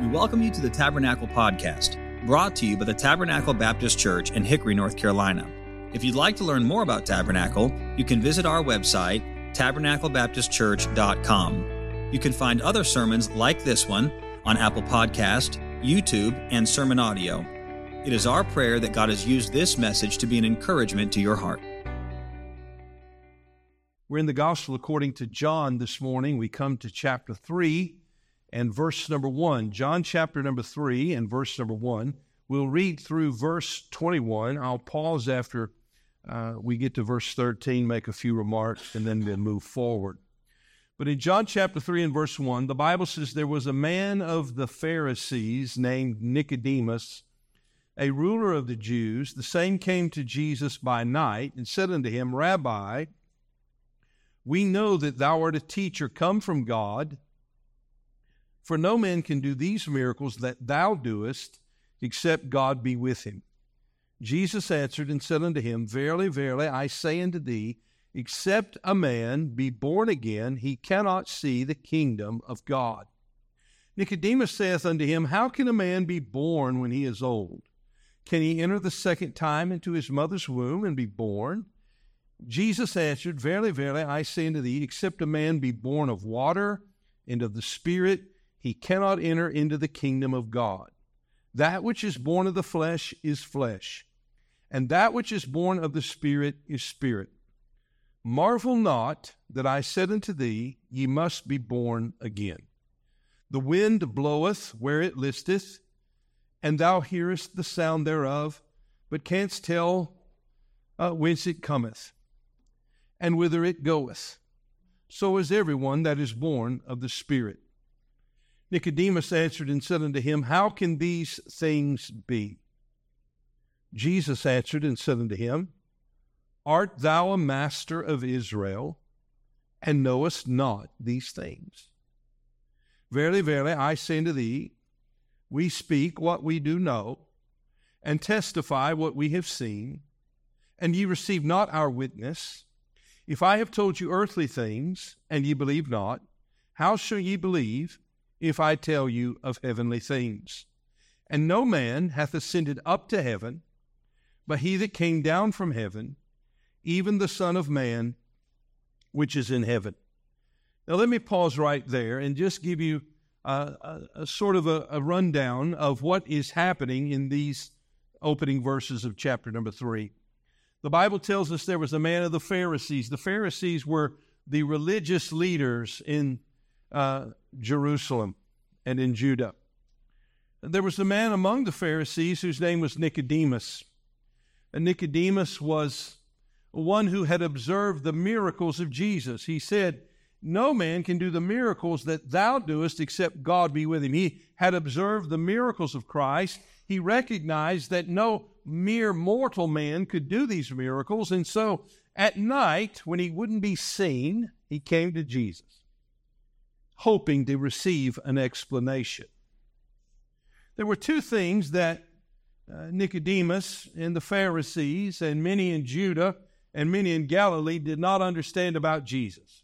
We welcome you to the Tabernacle Podcast, brought to you by the Tabernacle Baptist Church in Hickory, North Carolina. If you'd like to learn more about Tabernacle, you can visit our website, tabernaclebaptistchurch.com. You can find other sermons like this one on Apple Podcast, YouTube, and Sermon Audio. It is our prayer that God has used this message to be an encouragement to your heart. We're in the Gospel according to John this morning. We come to chapter 3 and verse number 1. John chapter number 3 and verse number 1. We'll read through verse 21. I'll pause after uh, we get to verse 13, make a few remarks, and then we'll move forward. But in John chapter 3 and verse 1, the Bible says there was a man of the Pharisees named Nicodemus, a ruler of the Jews. The same came to Jesus by night and said unto him, Rabbi, we know that thou art a teacher come from God. For no man can do these miracles that thou doest, except God be with him. Jesus answered and said unto him, Verily, verily, I say unto thee, except a man be born again, he cannot see the kingdom of God. Nicodemus saith unto him, How can a man be born when he is old? Can he enter the second time into his mother's womb and be born? Jesus answered, Verily, verily, I say unto thee, except a man be born of water and of the Spirit, he cannot enter into the kingdom of God. That which is born of the flesh is flesh, and that which is born of the Spirit is spirit. Marvel not that I said unto thee, Ye must be born again. The wind bloweth where it listeth, and thou hearest the sound thereof, but canst tell uh, whence it cometh, and whither it goeth. So is everyone that is born of the Spirit. Nicodemus answered and said unto him, How can these things be? Jesus answered and said unto him, Art thou a master of Israel, and knowest not these things? Verily, verily, I say unto thee, we speak what we do know, and testify what we have seen, and ye receive not our witness. If I have told you earthly things, and ye believe not, how shall ye believe if I tell you of heavenly things. And no man hath ascended up to heaven, but he that came down from heaven, even the Son of Man, which is in heaven. Now, let me pause right there and just give you a, a, a sort of a, a rundown of what is happening in these opening verses of chapter number three. The Bible tells us there was a man of the Pharisees. The Pharisees were the religious leaders in uh, Jerusalem and in Judah. There was a man among the Pharisees whose name was Nicodemus. And Nicodemus was one who had observed the miracles of Jesus. He said, No man can do the miracles that thou doest except God be with him. He had observed the miracles of Christ. He recognized that no mere mortal man could do these miracles. And so at night, when he wouldn't be seen, he came to Jesus hoping to receive an explanation. There were two things that uh, Nicodemus and the Pharisees and many in Judah and many in Galilee did not understand about Jesus.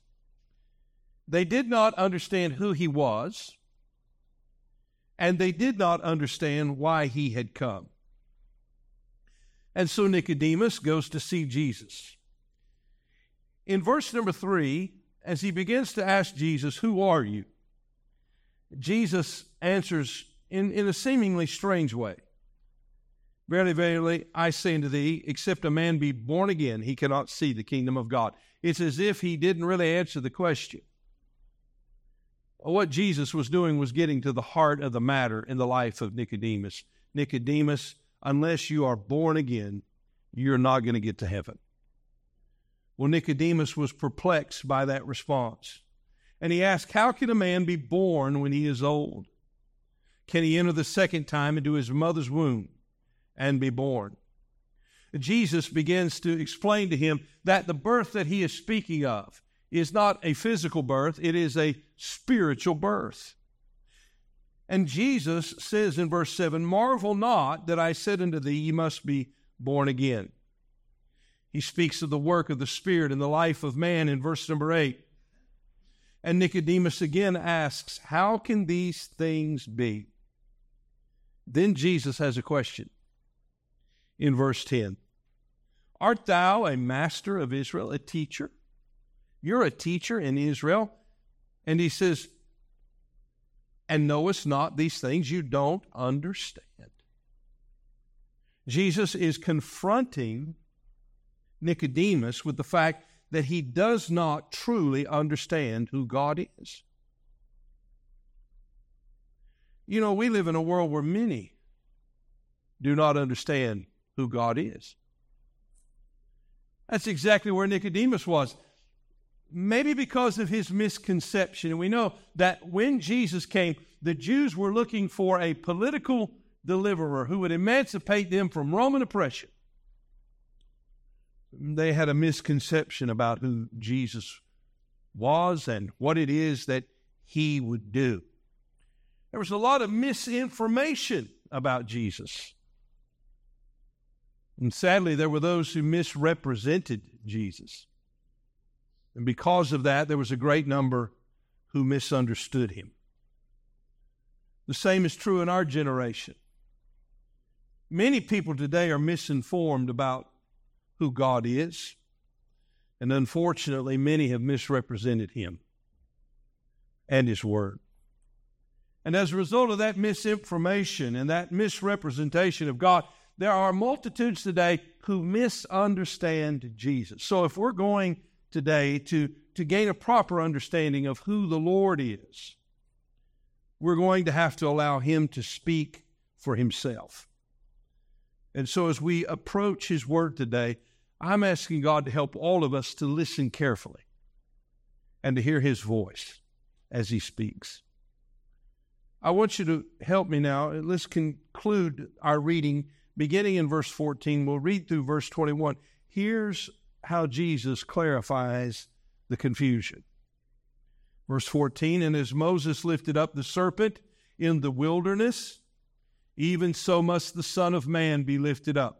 They did not understand who he was, and they did not understand why he had come. And so Nicodemus goes to see Jesus. In verse number three, as he begins to ask Jesus, Who are you? Jesus answers in, in a seemingly strange way. Verily, verily, I say unto thee, except a man be born again, he cannot see the kingdom of God. It's as if he didn't really answer the question. What Jesus was doing was getting to the heart of the matter in the life of Nicodemus. Nicodemus, unless you are born again, you're not going to get to heaven. Well, Nicodemus was perplexed by that response. And he asked, How can a man be born when he is old? Can he enter the second time into his mother's womb and be born? Jesus begins to explain to him that the birth that he is speaking of is not a physical birth, it is a spiritual birth. And Jesus says in verse 7 Marvel not that I said unto thee, Ye must be born again. He speaks of the work of the Spirit in the life of man in verse number 8. And Nicodemus again asks, How can these things be? Then Jesus has a question in verse 10 Art thou a master of Israel, a teacher? You're a teacher in Israel. And he says, And knowest not these things? You don't understand. Jesus is confronting Nicodemus with the fact that he does not truly understand who God is. You know, we live in a world where many do not understand who God is. That's exactly where Nicodemus was. Maybe because of his misconception. And we know that when Jesus came, the Jews were looking for a political deliverer who would emancipate them from Roman oppression. They had a misconception about who Jesus was and what it is that he would do. There was a lot of misinformation about Jesus. And sadly, there were those who misrepresented Jesus. And because of that, there was a great number who misunderstood him. The same is true in our generation. Many people today are misinformed about who God is, and unfortunately, many have misrepresented him and his word. And as a result of that misinformation and that misrepresentation of God, there are multitudes today who misunderstand Jesus. So if we're going today to, to gain a proper understanding of who the Lord is, we're going to have to allow Him to speak for Himself. And so as we approach His Word today, I'm asking God to help all of us to listen carefully and to hear His voice as He speaks. I want you to help me now. Let's conclude our reading beginning in verse 14, we'll read through verse 21. Here's how Jesus clarifies the confusion. Verse 14, and as Moses lifted up the serpent in the wilderness, even so must the Son of Man be lifted up,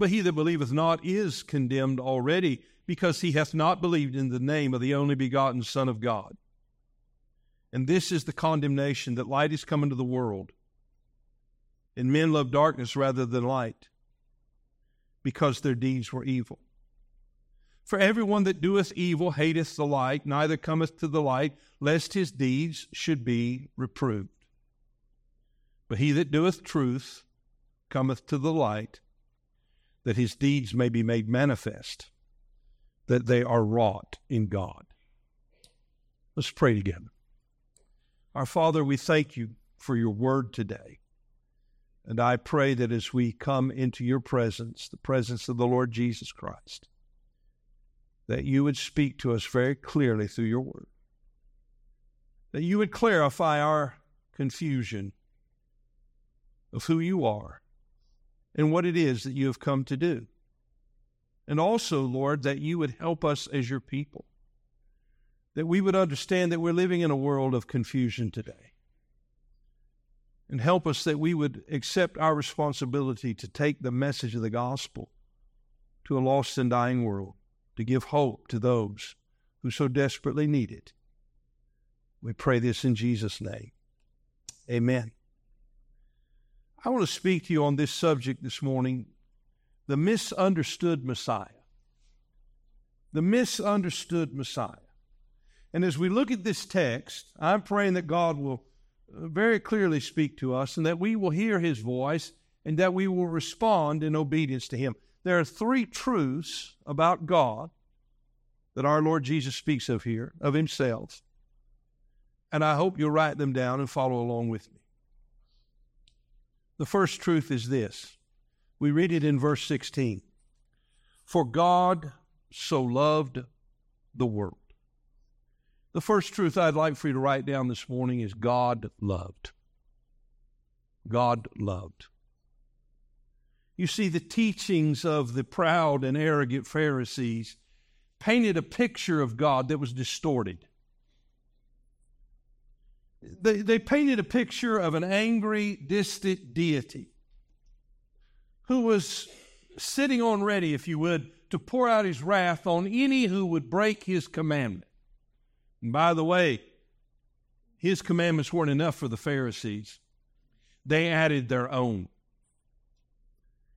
but he that believeth not is condemned already, because he hath not believed in the name of the only begotten Son of God. And this is the condemnation that light is come into the world and men love darkness rather than light because their deeds were evil. For everyone that doeth evil hateth the light, neither cometh to the light, lest his deeds should be reproved. But he that doeth truth cometh to the light, that his deeds may be made manifest, that they are wrought in God. Let's pray together. Our Father, we thank you for your word today. And I pray that as we come into your presence, the presence of the Lord Jesus Christ, that you would speak to us very clearly through your word. That you would clarify our confusion of who you are and what it is that you have come to do. And also, Lord, that you would help us as your people, that we would understand that we're living in a world of confusion today and help us that we would accept our responsibility to take the message of the gospel to a lost and dying world, to give hope to those who so desperately need it. We pray this in Jesus' name. Amen. I want to speak to you on this subject this morning the misunderstood Messiah. The misunderstood Messiah. And as we look at this text, I'm praying that God will uh, very clearly speak to us and that we will hear his voice and that we will respond in obedience to him. There are three truths about God that our Lord Jesus speaks of here, of himself. And I hope you'll write them down and follow along with me. The first truth is this we read it in verse 16 For God so loved the world. The first truth I'd like for you to write down this morning is God loved. God loved. You see, the teachings of the proud and arrogant Pharisees painted a picture of God that was distorted. They, they painted a picture of an angry, distant deity who was sitting on ready, if you would, to pour out his wrath on any who would break his commandment. And by the way, his commandments weren't enough for the Pharisees, they added their own.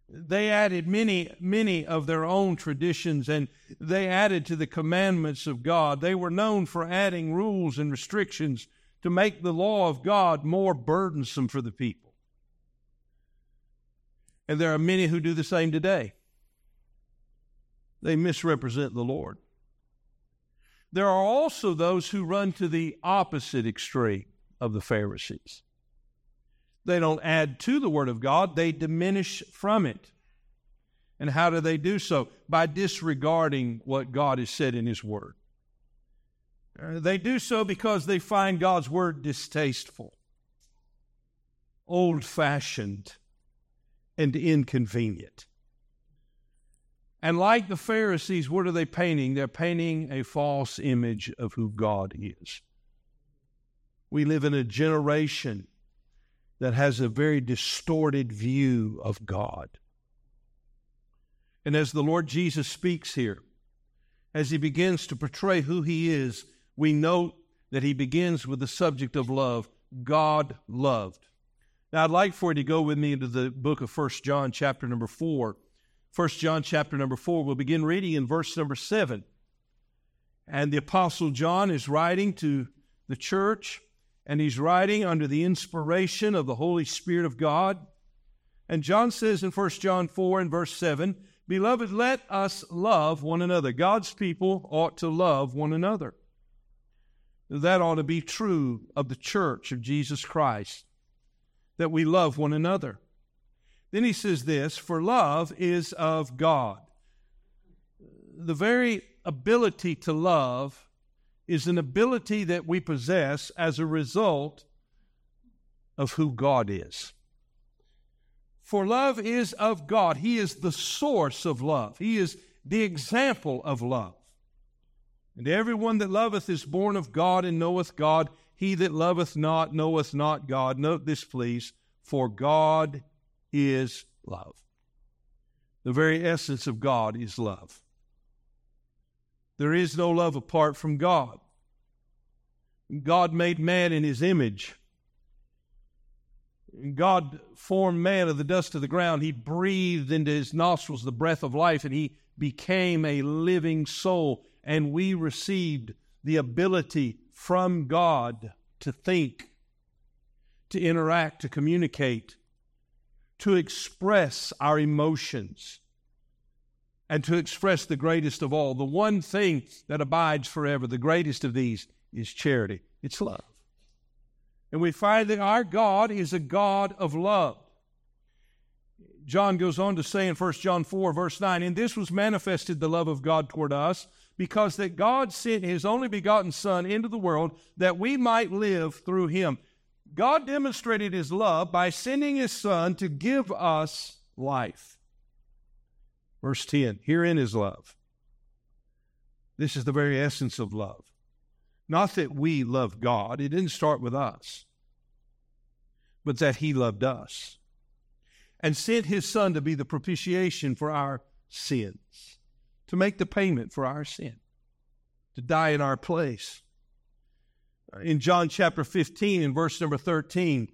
They added many, many of their own traditions and they added to the commandments of God. They were known for adding rules and restrictions to make the law of God more burdensome for the people. And there are many who do the same today. They misrepresent the Lord. There are also those who run to the opposite extreme of the Pharisees. They don't add to the Word of God, they diminish from it. And how do they do so? By disregarding what God has said in His Word. Uh, they do so because they find God's Word distasteful, old fashioned, and inconvenient. And like the Pharisees, what are they painting? They're painting a false image of who God is. We live in a generation that has a very distorted view of God. And as the Lord Jesus speaks here, as he begins to portray who he is, we note that he begins with the subject of love. God loved. Now I'd like for you to go with me into the book of First John, chapter number 4. First John, chapter number 4, we'll begin reading in verse number 7. And the Apostle John is writing to the church and he's writing under the inspiration of the Holy Spirit of God. And John says in 1 John 4 and verse 7, Beloved, let us love one another. God's people ought to love one another. That ought to be true of the church of Jesus Christ, that we love one another. Then he says this For love is of God. The very ability to love is an ability that we possess as a result of who God is. For love is of God. He is the source of love. He is the example of love. And everyone that loveth is born of God and knoweth God. He that loveth not knoweth not God. Note this, please. For God is love. The very essence of God is love. There is no love apart from God. God made man in his image. God formed man of the dust of the ground. He breathed into his nostrils the breath of life, and he became a living soul. And we received the ability from God to think, to interact, to communicate, to express our emotions and to express the greatest of all. The one thing that abides forever, the greatest of these, is charity. It's love. And we find that our God is a God of love. John goes on to say in 1 John 4, verse 9, And this was manifested the love of God toward us, because that God sent his only begotten Son into the world that we might live through him. God demonstrated his love by sending his Son to give us life. Verse 10 Herein is love. This is the very essence of love. Not that we love God, it didn't start with us, but that He loved us and sent His Son to be the propitiation for our sins, to make the payment for our sin, to die in our place. In John chapter 15, in verse number 13,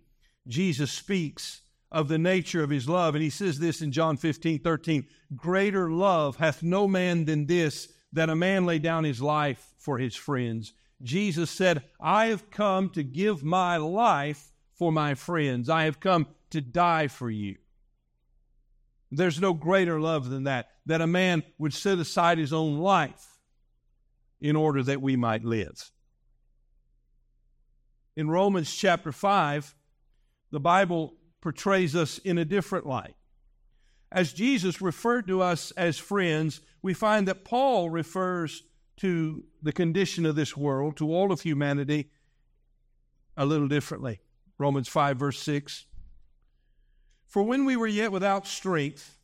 Jesus speaks of the nature of his love. And he says this in John 15, 13 Greater love hath no man than this, that a man lay down his life for his friends. Jesus said, I have come to give my life for my friends. I have come to die for you. There's no greater love than that, that a man would set aside his own life in order that we might live. In Romans chapter 5, the Bible portrays us in a different light. As Jesus referred to us as friends, we find that Paul refers to the condition of this world, to all of humanity, a little differently. Romans 5, verse 6. For when we were yet without strength,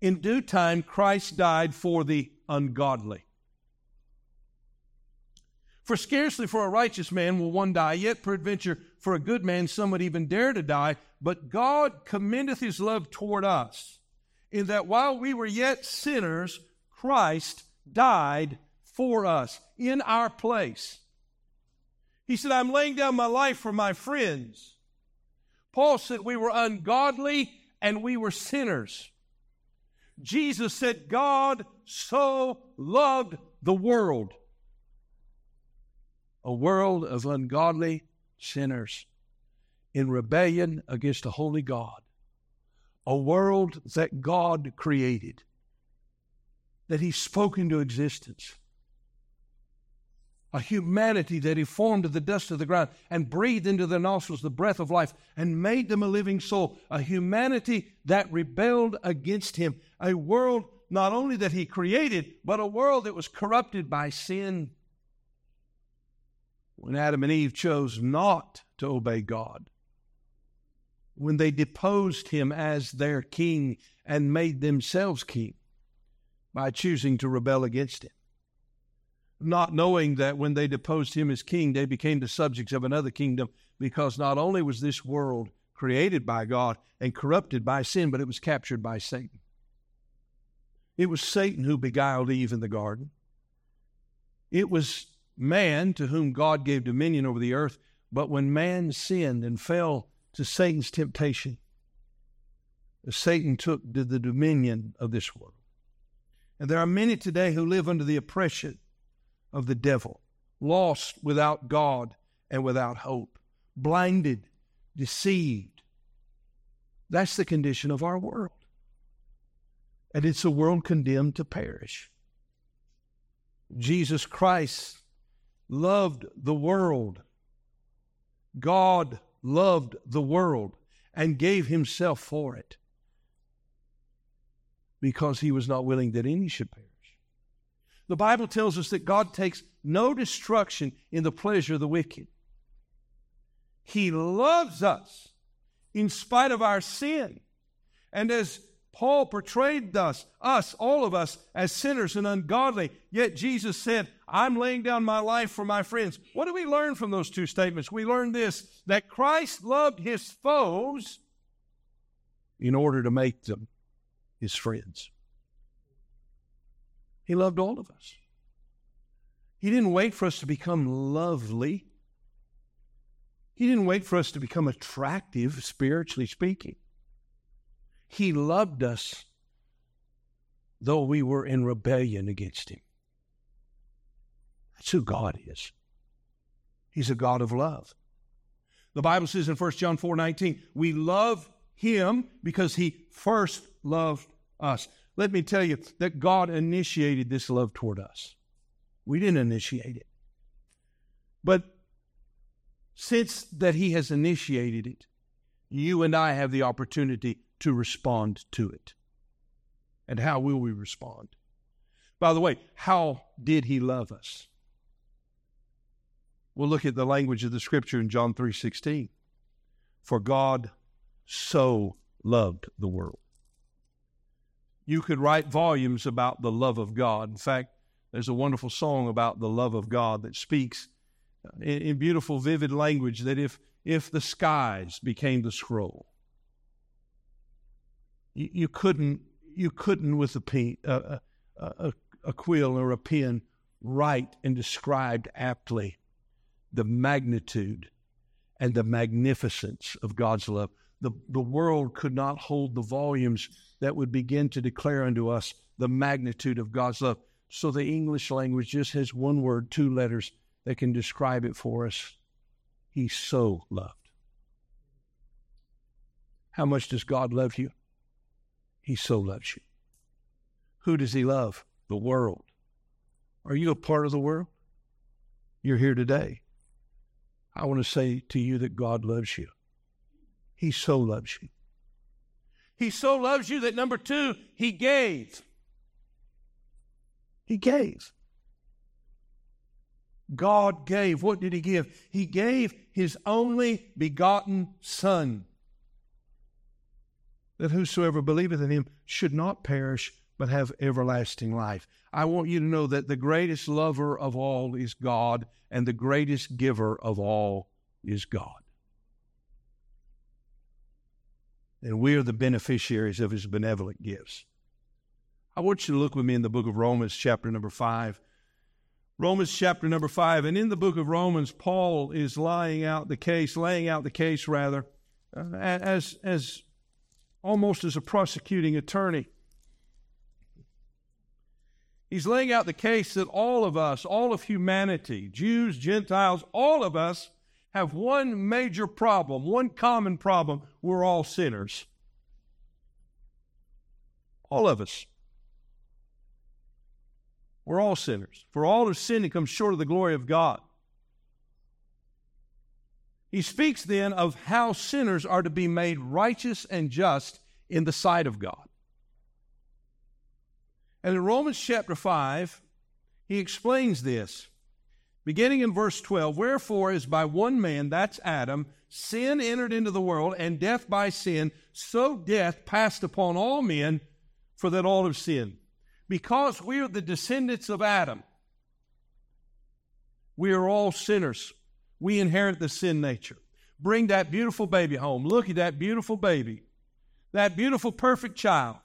in due time Christ died for the ungodly. For scarcely for a righteous man will one die, yet peradventure for a good man some would even dare to die. But God commendeth his love toward us, in that while we were yet sinners, Christ died for us in our place. He said, I'm laying down my life for my friends. Paul said we were ungodly and we were sinners. Jesus said, God so loved the world. A world of ungodly sinners in rebellion against a holy God, a world that God created, that He spoke into existence, a humanity that He formed of the dust of the ground and breathed into their nostrils the breath of life and made them a living soul, a humanity that rebelled against Him, a world not only that He created, but a world that was corrupted by sin. When Adam and Eve chose not to obey God, when they deposed him as their king and made themselves king by choosing to rebel against him, not knowing that when they deposed him as king, they became the subjects of another kingdom, because not only was this world created by God and corrupted by sin, but it was captured by Satan. It was Satan who beguiled Eve in the garden. It was man to whom God gave dominion over the earth. But when man sinned and fell to Satan's temptation, Satan took the dominion of this world. And there are many today who live under the oppression of the devil, lost without God and without hope, blinded, deceived. That's the condition of our world. And it's a world condemned to perish. Jesus Christ loved the world. God loved the world and gave himself for it because he was not willing that any should perish. The Bible tells us that God takes no destruction in the pleasure of the wicked. He loves us in spite of our sin. And as Paul portrayed us, us, all of us, as sinners and ungodly. Yet Jesus said, I'm laying down my life for my friends. What do we learn from those two statements? We learn this that Christ loved his foes in order to make them his friends. He loved all of us. He didn't wait for us to become lovely. He didn't wait for us to become attractive, spiritually speaking. He loved us though we were in rebellion against Him. That's who God is. He's a God of love. The Bible says in 1 John 4 19, we love Him because He first loved us. Let me tell you that God initiated this love toward us. We didn't initiate it. But since that He has initiated it, you and I have the opportunity to respond to it. And how will we respond? By the way, how did he love us? We'll look at the language of the scripture in John 3:16. For God so loved the world. You could write volumes about the love of God. In fact, there's a wonderful song about the love of God that speaks uh, in, in beautiful, vivid language that if if the skies became the scroll, you, you couldn't you couldn't with a, pen, uh, uh, uh a, a quill or a pen write and describe aptly the magnitude and the magnificence of God's love. The, the world could not hold the volumes that would begin to declare unto us the magnitude of God's love. So the English language just has one word, two letters that can describe it for us. He so loved. How much does God love you? He so loves you. Who does He love? The world. Are you a part of the world? You're here today. I want to say to you that God loves you. He so loves you. He so loves you that number two, He gave. He gave. God gave. What did He give? He gave His only begotten Son that whosoever believeth in him should not perish, but have everlasting life. I want you to know that the greatest lover of all is God, and the greatest giver of all is God. And we are the beneficiaries of his benevolent gifts. I want you to look with me in the book of Romans, chapter number 5. Romans chapter number 5. And in the book of Romans, Paul is laying out the case, laying out the case rather, uh, as, as almost as a prosecuting attorney. He's laying out the case that all of us, all of humanity, Jews, Gentiles, all of us have one major problem, one common problem. We're all sinners. All of us. We're all sinners. For all have sinned and come short of the glory of God. He speaks then of how sinners are to be made righteous and just in the sight of God. And in Romans chapter 5, he explains this. Beginning in verse 12, wherefore, as by one man, that's Adam, sin entered into the world, and death by sin, so death passed upon all men, for that all have sinned. Because we are the descendants of Adam, we are all sinners. We inherit the sin nature. Bring that beautiful baby home. Look at that beautiful baby, that beautiful, perfect child.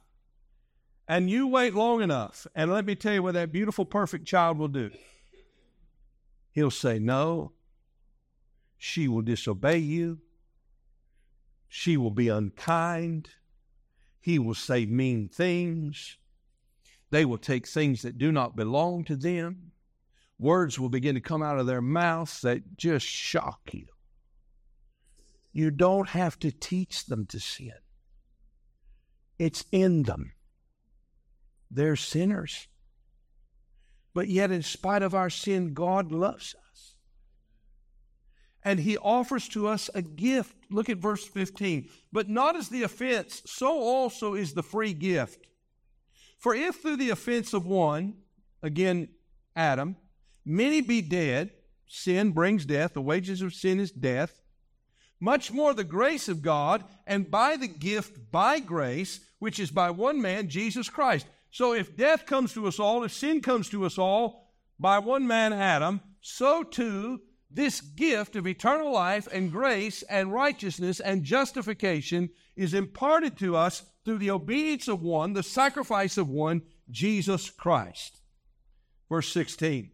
And you wait long enough, and let me tell you what that beautiful, perfect child will do. He'll say no. She will disobey you. She will be unkind. He will say mean things. They will take things that do not belong to them. Words will begin to come out of their mouths that just shock you. You don't have to teach them to sin, it's in them. They're sinners. But yet, in spite of our sin, God loves us. And He offers to us a gift. Look at verse 15. But not as the offense, so also is the free gift. For if through the offense of one, again, Adam, many be dead, sin brings death, the wages of sin is death, much more the grace of God, and by the gift by grace, which is by one man, Jesus Christ. So if death comes to us all, if sin comes to us all by one man, Adam, so too this gift of eternal life and grace and righteousness and justification is imparted to us through the obedience of one, the sacrifice of one, Jesus Christ. Verse 16.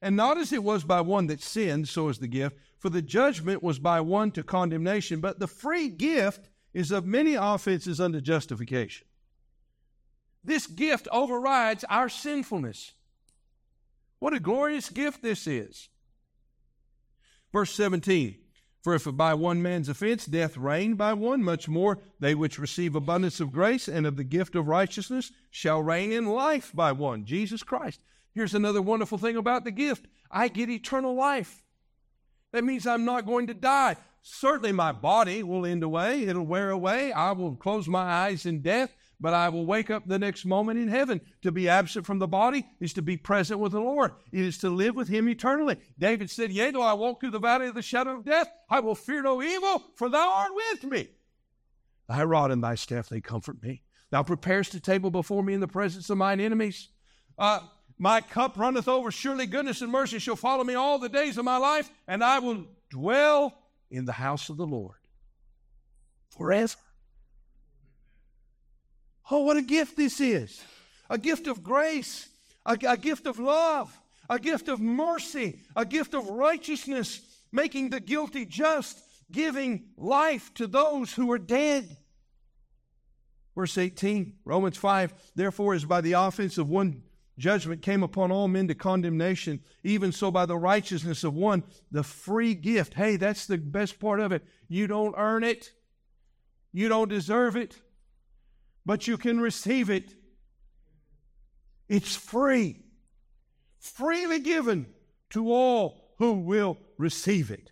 And not as it was by one that sinned, so is the gift, for the judgment was by one to condemnation, but the free gift is of many offenses unto justification. This gift overrides our sinfulness. What a glorious gift this is. Verse 17 for if by one man's offense death reigned by one, much more they which receive abundance of grace and of the gift of righteousness shall reign in life by one, Jesus Christ. Here's another wonderful thing about the gift I get eternal life. That means I'm not going to die. Certainly, my body will end away, it'll wear away. I will close my eyes in death, but I will wake up the next moment in heaven. To be absent from the body is to be present with the Lord. It is to live with Him eternally. David said, Yea, though I walk through the valley of the shadow of death, I will fear no evil, for thou art with me. Thy rod and thy staff, they comfort me. Thou preparest a table before me in the presence of mine enemies. Uh, my cup runneth over. Surely goodness and mercy shall follow me all the days of my life, and I will dwell in the house of the Lord forever. Oh, what a gift this is! A gift of grace, a, a gift of love, a gift of mercy, a gift of righteousness, making the guilty just, giving life to those who are dead. Verse 18, Romans 5, therefore, as by the offense of one judgment came upon all men to condemnation, even so by the righteousness of one, the free gift. Hey, that's the best part of it. You don't earn it, you don't deserve it but you can receive it. It's free, freely given to all who will receive it.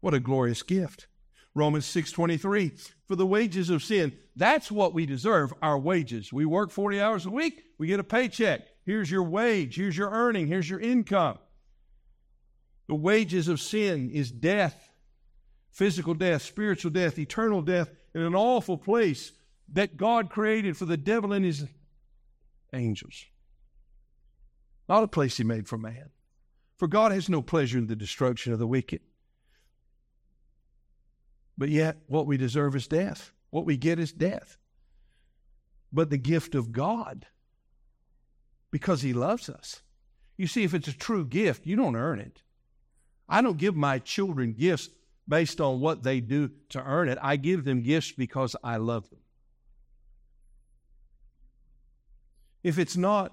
What a glorious gift. Romans 6:23 for the wages of sin that's what we deserve our wages we work 40 hours a week we get a paycheck here's your wage here's your earning here's your income the wages of sin is death physical death, spiritual death, eternal death, in an awful place that God created for the devil and his angels. Not a place he made for man. For God has no pleasure in the destruction of the wicked. But yet, what we deserve is death. What we get is death. But the gift of God, because He loves us. You see, if it's a true gift, you don't earn it. I don't give my children gifts based on what they do to earn it. I give them gifts because I love them. If it's not,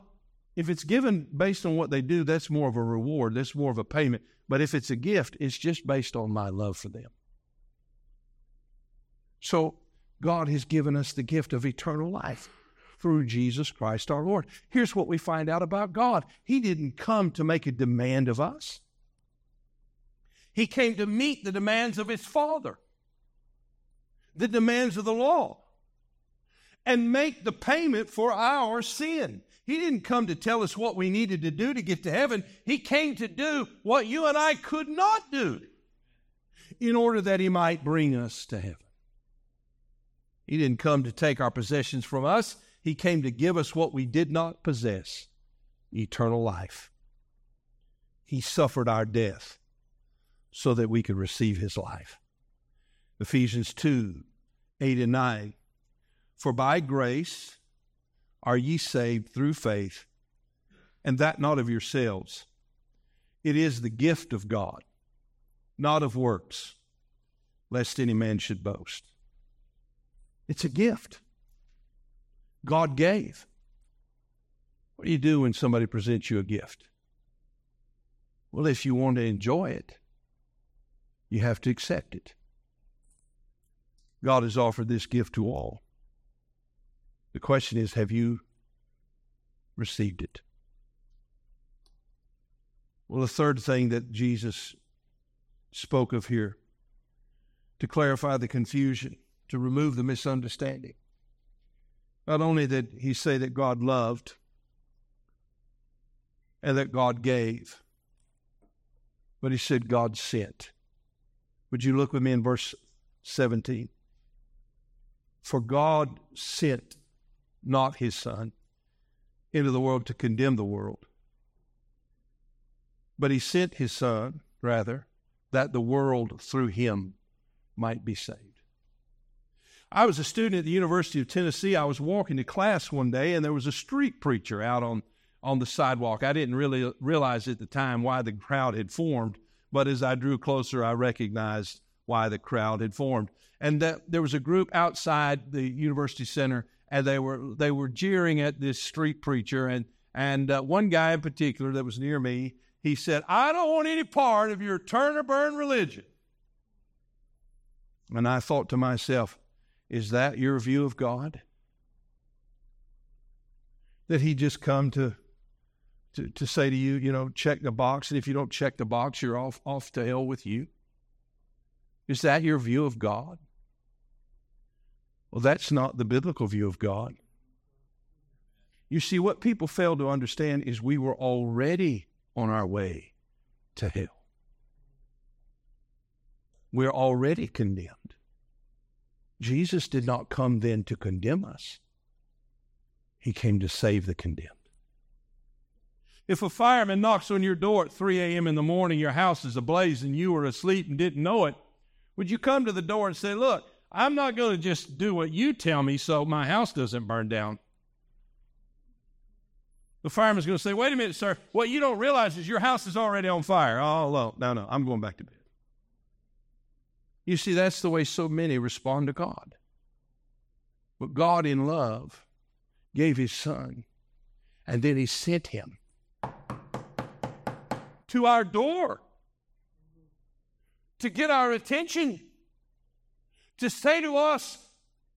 if it's given based on what they do, that's more of a reward, that's more of a payment. But if it's a gift, it's just based on my love for them. So God has given us the gift of eternal life through Jesus Christ our Lord. Here's what we find out about God He didn't come to make a demand of us, He came to meet the demands of His Father, the demands of the law, and make the payment for our sin. He didn't come to tell us what we needed to do to get to heaven. He came to do what you and I could not do in order that He might bring us to heaven. He didn't come to take our possessions from us. He came to give us what we did not possess eternal life. He suffered our death so that we could receive his life. Ephesians 2 8 and 9. For by grace are ye saved through faith, and that not of yourselves. It is the gift of God, not of works, lest any man should boast. It's a gift. God gave. What do you do when somebody presents you a gift? Well, if you want to enjoy it, you have to accept it. God has offered this gift to all. The question is have you received it? Well, the third thing that Jesus spoke of here to clarify the confusion to remove the misunderstanding. Not only did he say that God loved and that God gave, but he said God sent. Would you look with me in verse 17? For God sent not his Son into the world to condemn the world, but he sent his Son, rather, that the world through him might be saved. I was a student at the University of Tennessee. I was walking to class one day, and there was a street preacher out on, on the sidewalk. I didn't really realize at the time why the crowd had formed, but as I drew closer, I recognized why the crowd had formed. And that, there was a group outside the university center, and they were they were jeering at this street preacher. And and uh, one guy in particular that was near me, he said, "I don't want any part of your turn or burn religion." And I thought to myself, is that your view of God? That He just come to, to, to say to you, you know, check the box, and if you don't check the box, you're off, off to hell with you? Is that your view of God? Well, that's not the biblical view of God. You see, what people fail to understand is we were already on our way to hell. We're already condemned. Jesus did not come then to condemn us, He came to save the condemned. If a fireman knocks on your door at 3 a.m. in the morning, your house is ablaze, and you were asleep and didn't know it, would you come to the door and say, Look, I'm not going to just do what you tell me so my house doesn't burn down? The fireman's going to say, Wait a minute, sir. What you don't realize is your house is already on fire. Oh, no, no, no. I'm going back to bed. You see, that's the way so many respond to God. But God, in love, gave His Son, and then He sent Him to our door to get our attention, to say to us,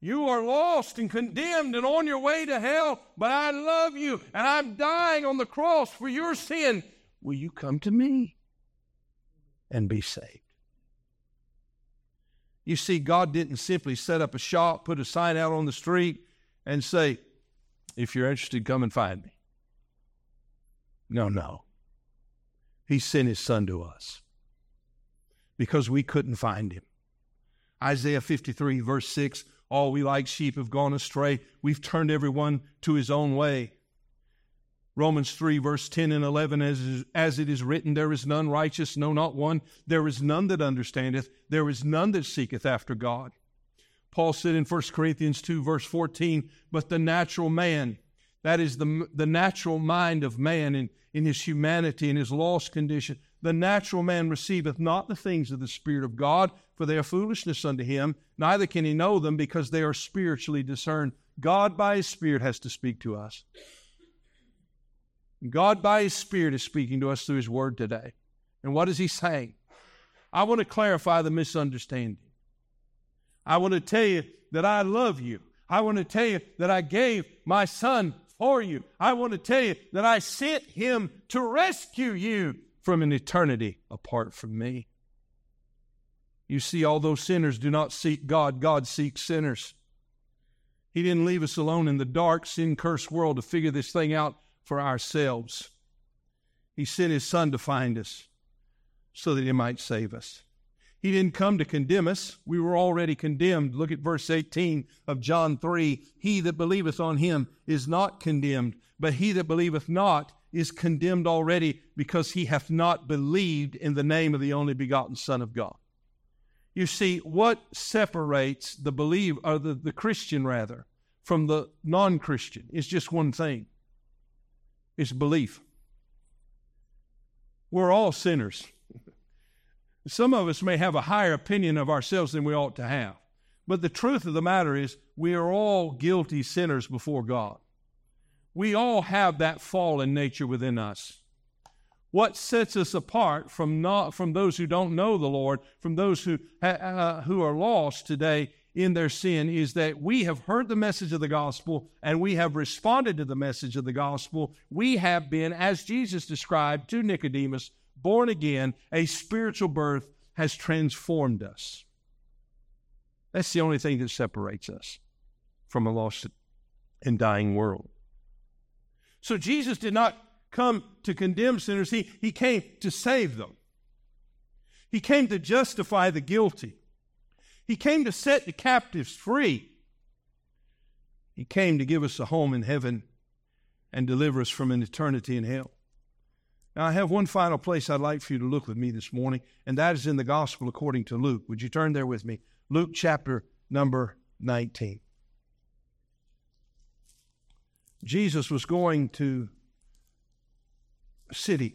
You are lost and condemned and on your way to hell, but I love you and I'm dying on the cross for your sin. Will you come to me and be saved? You see, God didn't simply set up a shop, put a sign out on the street, and say, if you're interested, come and find me. No, no. He sent his son to us because we couldn't find him. Isaiah 53, verse 6 All we like sheep have gone astray. We've turned everyone to his own way. Romans 3, verse 10 and 11, as, as it is written, There is none righteous, no, not one. There is none that understandeth. There is none that seeketh after God. Paul said in 1 Corinthians 2, verse 14, But the natural man, that is the, the natural mind of man in, in his humanity, in his lost condition, the natural man receiveth not the things of the Spirit of God, for they are foolishness unto him, neither can he know them because they are spiritually discerned. God by his Spirit has to speak to us. God, by His Spirit, is speaking to us through His Word today. And what is He saying? I want to clarify the misunderstanding. I want to tell you that I love you. I want to tell you that I gave my Son for you. I want to tell you that I sent Him to rescue you from an eternity apart from me. You see, although sinners do not seek God, God seeks sinners. He didn't leave us alone in the dark, sin cursed world to figure this thing out for ourselves. He sent His Son to find us so that He might save us. He didn't come to condemn us. We were already condemned. Look at verse 18 of John 3. He that believeth on him is not condemned, but he that believeth not is condemned already because he hath not believed in the name of the only begotten Son of God. You see, what separates the believer, or the, the Christian rather, from the non Christian is just one thing it's belief. We're all sinners. Some of us may have a higher opinion of ourselves than we ought to have. But the truth of the matter is, we are all guilty sinners before God. We all have that fallen nature within us. What sets us apart from, not, from those who don't know the Lord, from those who, uh, who are lost today, in their sin is that we have heard the message of the gospel and we have responded to the message of the gospel. We have been, as Jesus described to Nicodemus, born again. A spiritual birth has transformed us. That's the only thing that separates us from a lost and dying world. So Jesus did not come to condemn sinners, he, he came to save them. He came to justify the guilty. He came to set the captives free. He came to give us a home in heaven and deliver us from an eternity in hell. Now, I have one final place I'd like for you to look with me this morning, and that is in the Gospel according to Luke. Would you turn there with me? Luke chapter number 19. Jesus was going to a city.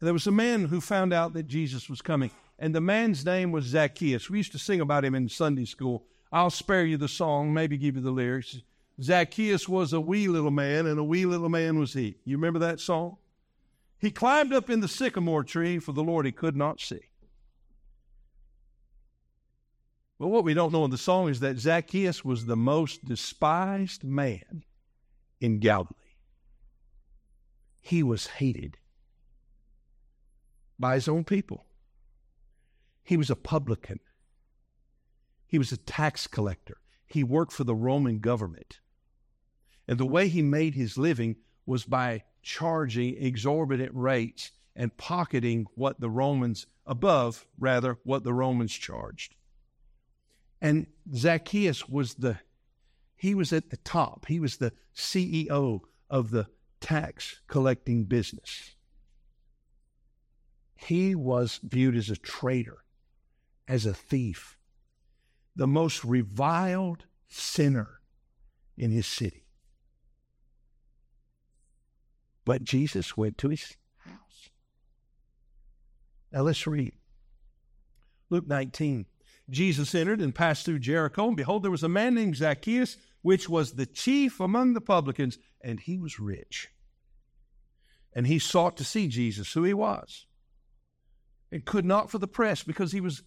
There was a man who found out that Jesus was coming and the man's name was Zacchaeus. We used to sing about him in Sunday school. I'll spare you the song, maybe give you the lyrics. Zacchaeus was a wee little man, and a wee little man was he. You remember that song? He climbed up in the sycamore tree, for the Lord he could not see. But what we don't know in the song is that Zacchaeus was the most despised man in Galilee. He was hated by his own people. He was a publican. He was a tax collector. He worked for the Roman government. And the way he made his living was by charging exorbitant rates and pocketing what the Romans, above rather, what the Romans charged. And Zacchaeus was the, he was at the top. He was the CEO of the tax collecting business. He was viewed as a traitor as a thief, the most reviled sinner in his city. But Jesus went to his house. Now let's read. Luke 19. Jesus entered and passed through Jericho, and behold, there was a man named Zacchaeus, which was the chief among the publicans, and he was rich. And he sought to see Jesus, who he was, and could not for the press, because he was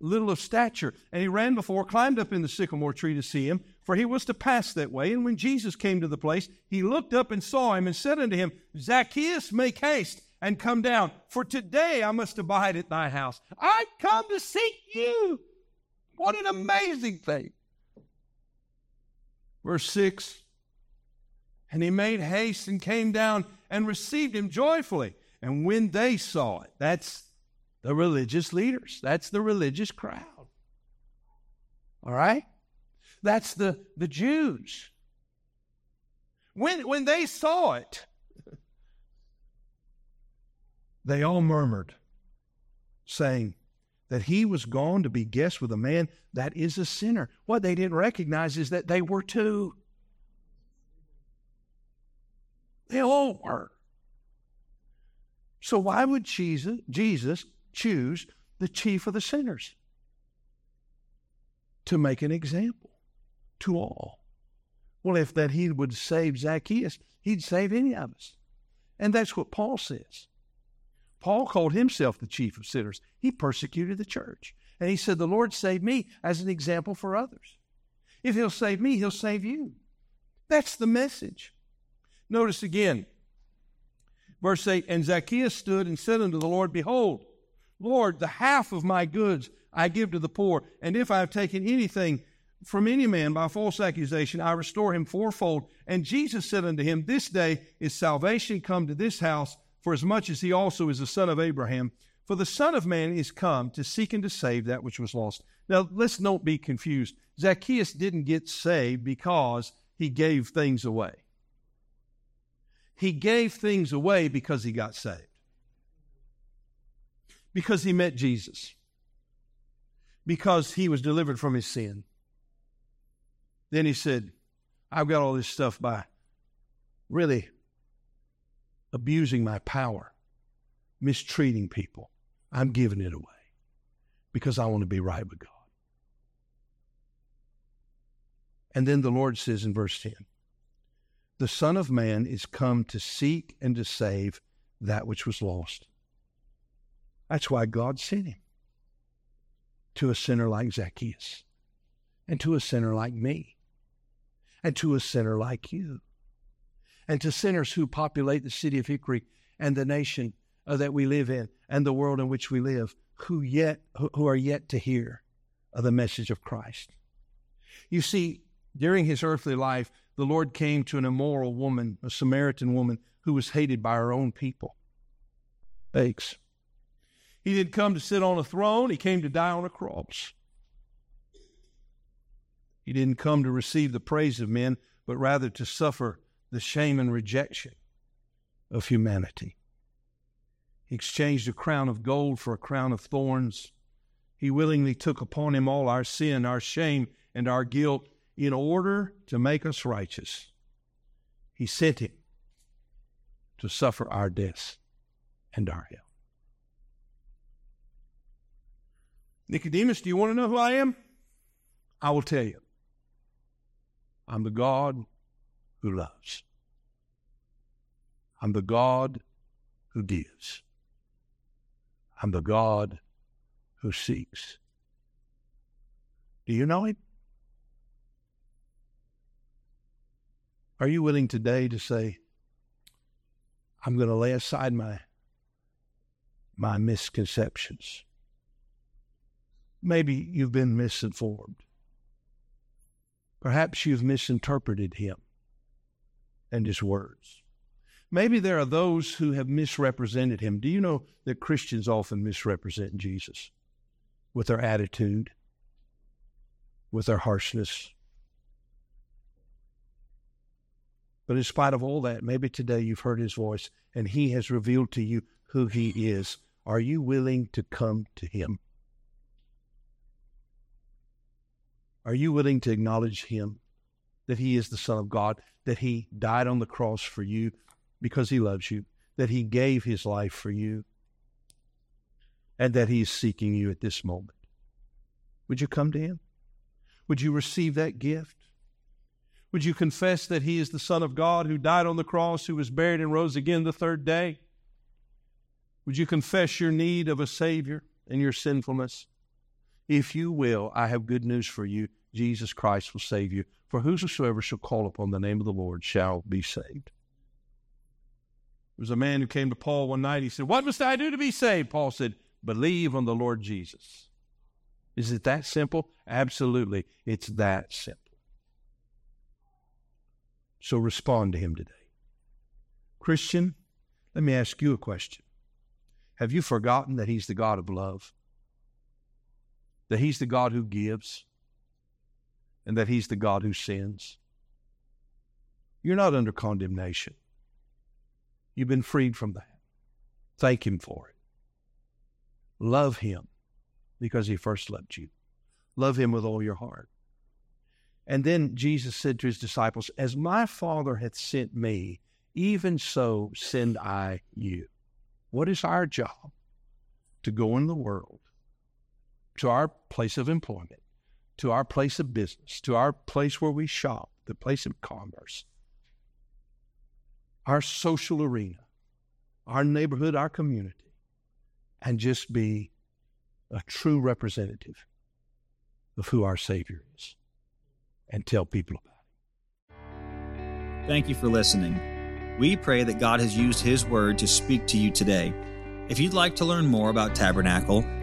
little of stature. And he ran before, climbed up in the sycamore tree to see him, for he was to pass that way. And when Jesus came to the place, he looked up and saw him and said unto him, Zacchaeus, make haste and come down, for today I must abide at thy house. I come to seek you. What an amazing thing. Verse 6 And he made haste and came down and received him joyfully. And when they saw it, that's the religious leaders. That's the religious crowd. All right? That's the, the Jews. When, when they saw it, they all murmured, saying that he was gone to be guest with a man that is a sinner. What they didn't recognize is that they were too. They all were. So why would Jesus, Jesus choose the chief of the sinners? To make an example to all. Well, if that he would save Zacchaeus, he'd save any of us. And that's what Paul says. Paul called himself the chief of sinners. He persecuted the church. And he said, The Lord saved me as an example for others. If he'll save me, he'll save you. That's the message. Notice again, verse 8 And Zacchaeus stood and said unto the Lord, Behold, Lord, the half of my goods I give to the poor, and if I have taken anything from any man by false accusation, I restore him fourfold. And Jesus said unto him, This day is salvation come to this house, for as much as he also is the son of Abraham. For the Son of Man is come to seek and to save that which was lost. Now, let's not be confused. Zacchaeus didn't get saved because he gave things away. He gave things away because he got saved. Because he met Jesus. Because he was delivered from his sin then he said, I've got all this stuff by really abusing my power, mistreating people. I'm giving it away because I want to be right with God. And then the Lord says in verse 10 The Son of Man is come to seek and to save that which was lost. That's why God sent him to a sinner like Zacchaeus and to a sinner like me and to a sinner like you, and to sinners who populate the city of Hickory and the nation uh, that we live in and the world in which we live, who yet who are yet to hear the message of Christ. You see, during his earthly life, the Lord came to an immoral woman, a Samaritan woman, who was hated by her own people. Thanks. He didn't come to sit on a throne, he came to die on a cross. He didn't come to receive the praise of men, but rather to suffer the shame and rejection of humanity. He exchanged a crown of gold for a crown of thorns. He willingly took upon him all our sin, our shame, and our guilt in order to make us righteous. He sent him to suffer our deaths and our hell. Nicodemus, do you want to know who I am? I will tell you. I'm the God who loves. I'm the God who gives. I'm the God who seeks. Do you know Him? Are you willing today to say, I'm going to lay aside my, my misconceptions? Maybe you've been misinformed. Perhaps you've misinterpreted him and his words. Maybe there are those who have misrepresented him. Do you know that Christians often misrepresent Jesus with their attitude, with their harshness? But in spite of all that, maybe today you've heard his voice and he has revealed to you who he is. Are you willing to come to him? Are you willing to acknowledge Him, that He is the Son of God, that He died on the cross for you because He loves you, that He gave His life for you, and that He is seeking you at this moment? Would you come to Him? Would you receive that gift? Would you confess that He is the Son of God who died on the cross, who was buried and rose again the third day? Would you confess your need of a Savior and your sinfulness? If you will, I have good news for you. Jesus Christ will save you. For whosoever shall call upon the name of the Lord shall be saved. There was a man who came to Paul one night. He said, What must I do to be saved? Paul said, Believe on the Lord Jesus. Is it that simple? Absolutely. It's that simple. So respond to him today. Christian, let me ask you a question. Have you forgotten that he's the God of love? that He's the God who gives, and that He's the God who sins. You're not under condemnation. You've been freed from that. Thank Him for it. Love Him because He first loved you. Love Him with all your heart. And then Jesus said to His disciples, As my Father hath sent me, even so send I you. What is our job? To go in the world, to our place of employment, to our place of business, to our place where we shop, the place of commerce, our social arena, our neighborhood, our community, and just be a true representative of who our Savior is and tell people about it. Thank you for listening. We pray that God has used His Word to speak to you today. If you'd like to learn more about Tabernacle,